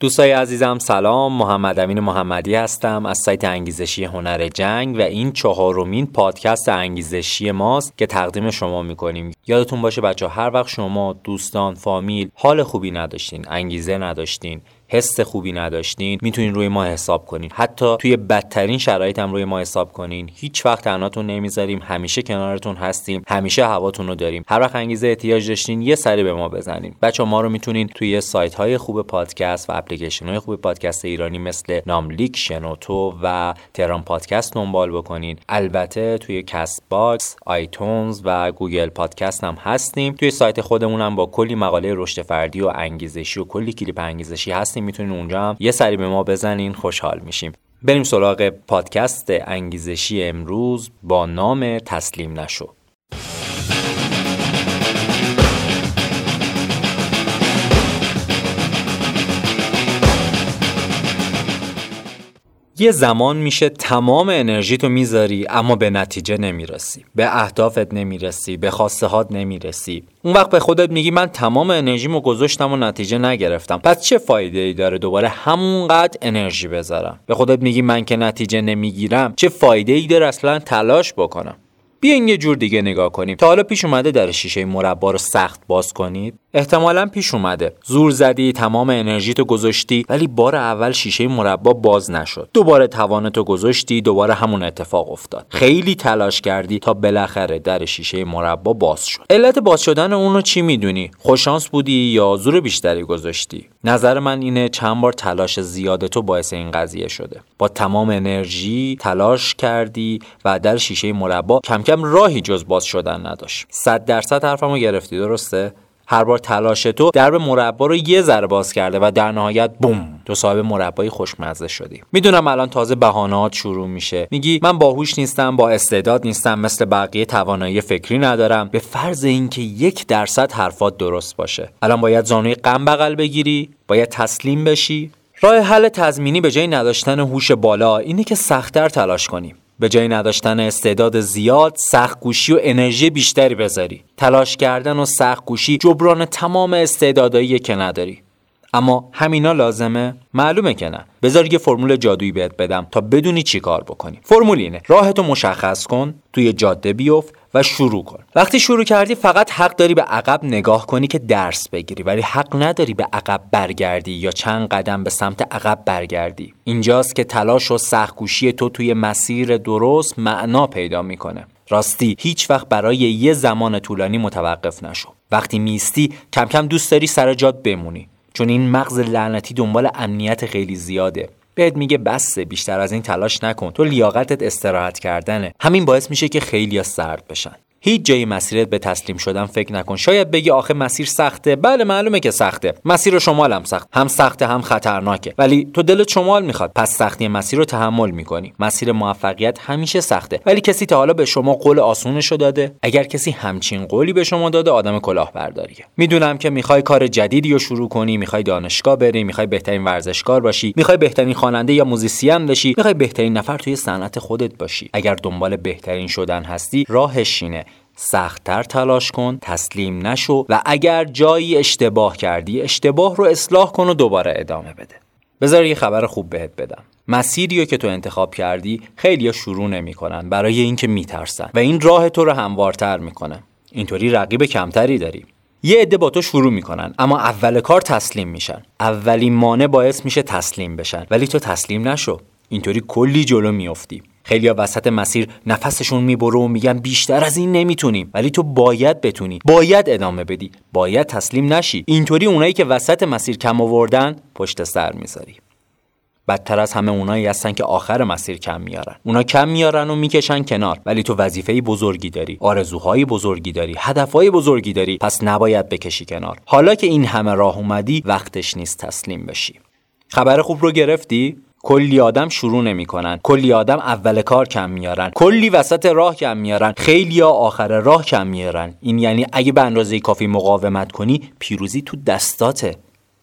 دوستای عزیزم سلام. محمد امین محمدی هستم. از سایت انگیزشی هنر جنگ و این چهارمین پادکست انگیزشی ماست که تقدیم شما می‌کنیم. یادتون باشه بچه‌ها هر وقت شما دوستان فامیل حال خوبی نداشتین انگیزه نداشتین حس خوبی نداشتین می‌تونین روی ما حساب کنین. حتی توی بدترین شرایط هم روی ما حساب کنین. هیچ وقت تنهاتون نمی‌ذاریم. همیشه کنارتون هستیم. همیشه هواتون رو داریم. هر وقت انگیزه احتیاج داشتین یه سری به ما بزنین. بچه‌ها ما رو می‌تونین توی سایت های خوب پادکست و اپلیکیشن های خوب پادکست ایرانی مثل ناملیک شنوتو و تهران پادکست دنبال بکنین. البته توی Castbox iTunes و Google Podcast هم هستیم. توی سایت خودمون هم با کلی مقاله رشد فردی و انگیزشی و کلی کلیپ انگیزشی هستیم. می‌تونین اونجا هم یه سری به ما بزنین خوشحال میشیم. بریم سراغ پادکست انگیزشی امروز با نام تسلیم نشو. یه زمان میشه تمام انرژی تو می‌ذاری اما به نتیجه نمی‌رسی. به اهدافت نمی‌رسی به خواسته هات نمی‌رسی. اون وقت به خودت میگی من تمام انرژیمو گذاشتم و نتیجه نگرفتم. پس چه فایده ای داره دوباره همونقدر انرژی بذارم؟ به خودت میگی من که نتیجه نمی‌گیرم چه فایده ای داره اصلا تلاش بکنم؟ بیاین یه جور دیگه نگاه کنیم. تا حالا پیش اومده در شیشه مربا رو سخت باز کنید. احتمالا پیش اومده. زور زدی تمام انرژی تو گذاشتی ولی بار اول شیشه مربا باز نشد. دوباره توانتو گذاشتی دوباره همون اتفاق افتاد. خیلی تلاش کردی تا بالاخره در شیشه مربا باز شد. علت باز شدن اون رو چی می‌دونی؟ خوششانس بودی یا زور بیشتری گذاشتی؟ نظر من اینه چند بار تلاش زیاد تو باعث این قضیه شده. با تمام انرژی تلاش کردی و در شیشه مربا کم کم راهی جز باز شدن نداشت. صد درصد حرفمو گرفتی درسته؟ هر بار تلاش تو درب مربا رو یه ذره باز کرده و در نهایت بوم تو صاحب مربای خوشمزه شدی. می‌دونم الان تازه بهانات شروع میشه. میگی من باهوش نیستم با استعداد نیستم مثل بقیه توانایی فکری ندارم. به فرض اینکه یک درصد حرفات درست باشه. الان باید زانوی غم بغل بگیری باید تسلیم بشی. راه حل تضمینی به جای نداشتن هوش بالا اینه که سختتر تلاش کنیم به جای نداشتن استعداد زیاد سخت گوشی و انرژی بیشتری بذاری. تلاش کردن و سخت گوشی جبران تمام استعدادایی که نداری. اما همینا لازمه؟ معلومه که نه. بذار یه فرمول جادویی بهت بدم تا بدونی چی کار بکنی. فرمول اینه. راهتو مشخص کن توی جاده بیفت و شروع کن. وقتی شروع کردی فقط حق داری به عقب نگاه کنی که درس بگیری ولی حق نداری به عقب برگردی یا چند قدم به سمت عقب برگردی. اینجاست که تلاش و سختگوشی تو توی مسیر درست معنا پیدا می‌کنه. راستی هیچ وقت برای یه زمان طولانی متوقف نشو. وقتی میستی کم کم دوست داری سر جات بمونی. چون این مغز لعنتی دنبال امنیت خیلی زیاده. بهت میگه بسه بیشتر از این تلاش نکن. تو لیاقتت استراحت کردنه. همین باعث میشه که خیلی سرد بشن. هیچ جایی مسیرت به تسلیم شدن فکر نکن. شاید بگی آخه مسیر سخته. بله معلومه که سخته. مسیر شمال هم سخت. هم سخته هم خطرناکه. ولی تو دلت شمال می‌خواد. پس سختی مسیر رو تحمل می‌کنی. مسیر موفقیت همیشه سخته. ولی کسی تا حالا به شما قول آسونشو داده؟ اگر کسی همچین قولی به شما داده آدم کلاهبرداریه. می‌دونم که می‌خوای کار جدیدی رو شروع کنی می‌خوای دانشگاه بری می‌خوای بهترین ورزشکار باشی می‌خوای بهترین خواننده یا موزیسین بشی می‌خوای بهترین نفر توی صنعت خودت باشی. اگر دنبال بهترین شدن هستی راهش اینه. سختتر تلاش کن تسلیم نشو و اگر جایی اشتباه کردی اشتباه رو اصلاح کن و دوباره ادامه بده. بذار یه خبر خوب بهت بدم. مسیری که تو انتخاب کردی خیلی شروع نمی‌کنن برای اینکه میترسن و این راه تو رو هموارتر می‌کنه. اینطوری رقیب کمتری داری. یه عده با تو شروع می‌کنن اما اول کار تسلیم میشن. اولین مانع باعث میشه تسلیم بشن. ولی تو تسلیم نشو. اینطوری کلی جلو میافتی. خیلی وسط مسیر نفسشون می‌بره و میگن بیشتر از این نمی‌تونیم. ولی تو باید بتونی. باید ادامه بدی. باید تسلیم نشی. اینطوری اونایی که وسط مسیر کم آوردن پشت سر می‌ذاری. بدتر از همه اونایی هستن که آخر مسیر کم میارن. اونا کم میارن و می‌کشن کنار. ولی تو وظیفه بزرگی داری. آرزوهای بزرگی داری. هدفهای بزرگی داری. پس نباید بکشی کنار. حالا که این همه راه اومدی وقتش نیست تسلیم بشی. خبر خوب رو گرفتی؟ کلی آدم شروع نمی‌کنن کلی آدم اول کار کم میارن. کلی وسط راه کم میارن. خیلی ها آخر راه کم میارن. این یعنی اگه به اندازه کافی مقاومت کنی پیروزی تو دستاته.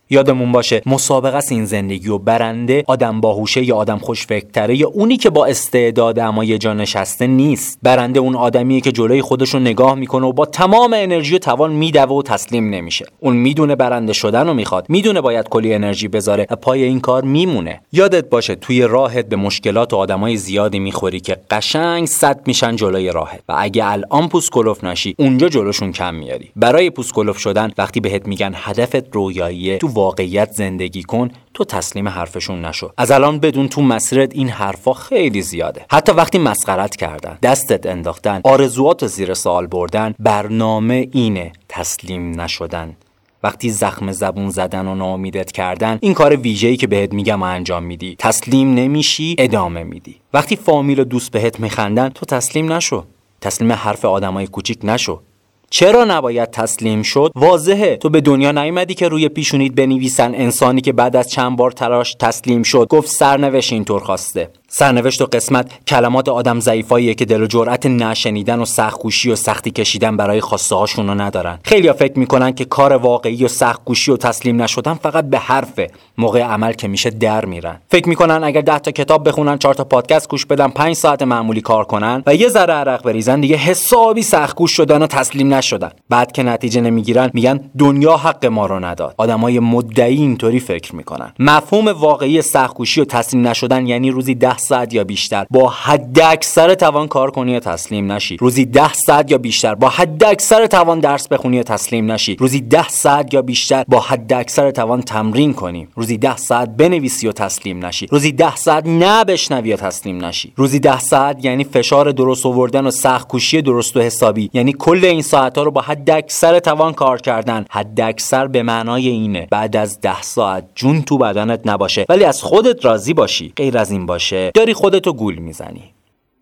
یادمون باشه مسابقه است این زندگی و برنده آدم باهوشه یا آدم خوشفکرتره یا اونی که با استعداد اما یه جا نشسته نیست. برنده اون آدمیه که جلوی خودش رو نگاه می‌کنه و با تمام انرژی و توان میدوه و تسلیم نمیشه. اون می‌دونه برنده شدن رو می‌خواد. می‌دونه باید کلی انرژی بذاره و پای این کار میمونه. یادت باشه توی راهت به مشکلات و آدمای زیادی می‌خوری که قشنگ صد میشن جلوی راهت. و اگه الان پوسکلوف نشی اونجا جلوشون کم میاری. برای پوسکلوف شدن وقتی بهت میگن هدفت رویاییه تو واقعیت زندگی کن تو تسلیم حرفشون نشو. از الان بدون تو مسیرت این حرفا خیلی زیاده. حتی وقتی مسخرت کردن دستت انداختن آرزوات زیر سوال بردن برنامه اینه تسلیم نشدن. وقتی زخم زبون زدن و ناامیدت کردن این کار ویژه‌ای که بهت میگم انجام میدی. تسلیم نمیشی ادامه میدی. وقتی فامیل و دوست بهت میخندن تو تسلیم نشو. تسلیم حرف آدمای کوچیک نشو. چرا نباید تسلیم شد؟ واضحه. تو به دنیا نیومدی که روی پیشونیت بنویسن انسانی که بعد از چند بار تلاش تسلیم شد. گفت سرنوشت اینطور خواسته. سرنوشت و قسمت کلمات آدم ضعیفاییه که دل و جرأت نشنیدن و سختگوشی و سختی کشیدن برای خواسته هاشون رو ندارن. خیلیا فکر می‌کنن که کار واقعی و سختگوشی و تسلیم نشدن فقط به حرفه موقع عمل که میشه در میرن. فکر می‌کنن اگر 10 تا کتاب بخونن 4 تا پادکست گوش بدن 5 ساعت معمولی کار کنن و یه ذره عرق بریزن دیگه حسابی سختگوش شدن و تسلیم نشدن. بعد که نتیجه نمی‌گیرن میگن دنیا حق ما رو نداد. آدمای مدعی اینطوری فکر می‌کنن. مفهوم واقعی سختگوشی و تسلیم نشدن یعنی روزی 10 ساعت یا بیشتر. با حد اکثر توان کار کنی یا تسلیم نشی. روزی 10 ساعت یا بیشتر. با حد اکثر توان درس بخونی یا تسلیم نشی. روزی 10 ساعت یا بیشتر. با حد اکثر توان تمرین کنی. روزی 10 ساعت بنویسی و تسلیم نشی. روزی 10 ساعت نه بشنوی و تسلیم نشی. روزی 10 ساعت یعنی فشار درست آوردن و سخت کوشی درست و حسابی. یعنی کل این ساعت ها رو با حد اکثر توان کار کردن. حد اکثر به معنای اینه. بعد از 10 ساعت جون تو بدنت نباشه. ولی از خودت راضی باشی. غیر از این باشه. داری خودتو گول می‌زنی.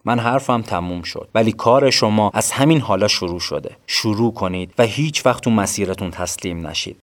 من حرفم تموم شد ولی کار شما از همین حالا شروع شده. شروع کنید و هیچ وقت تو مسیرتون تسلیم نشید.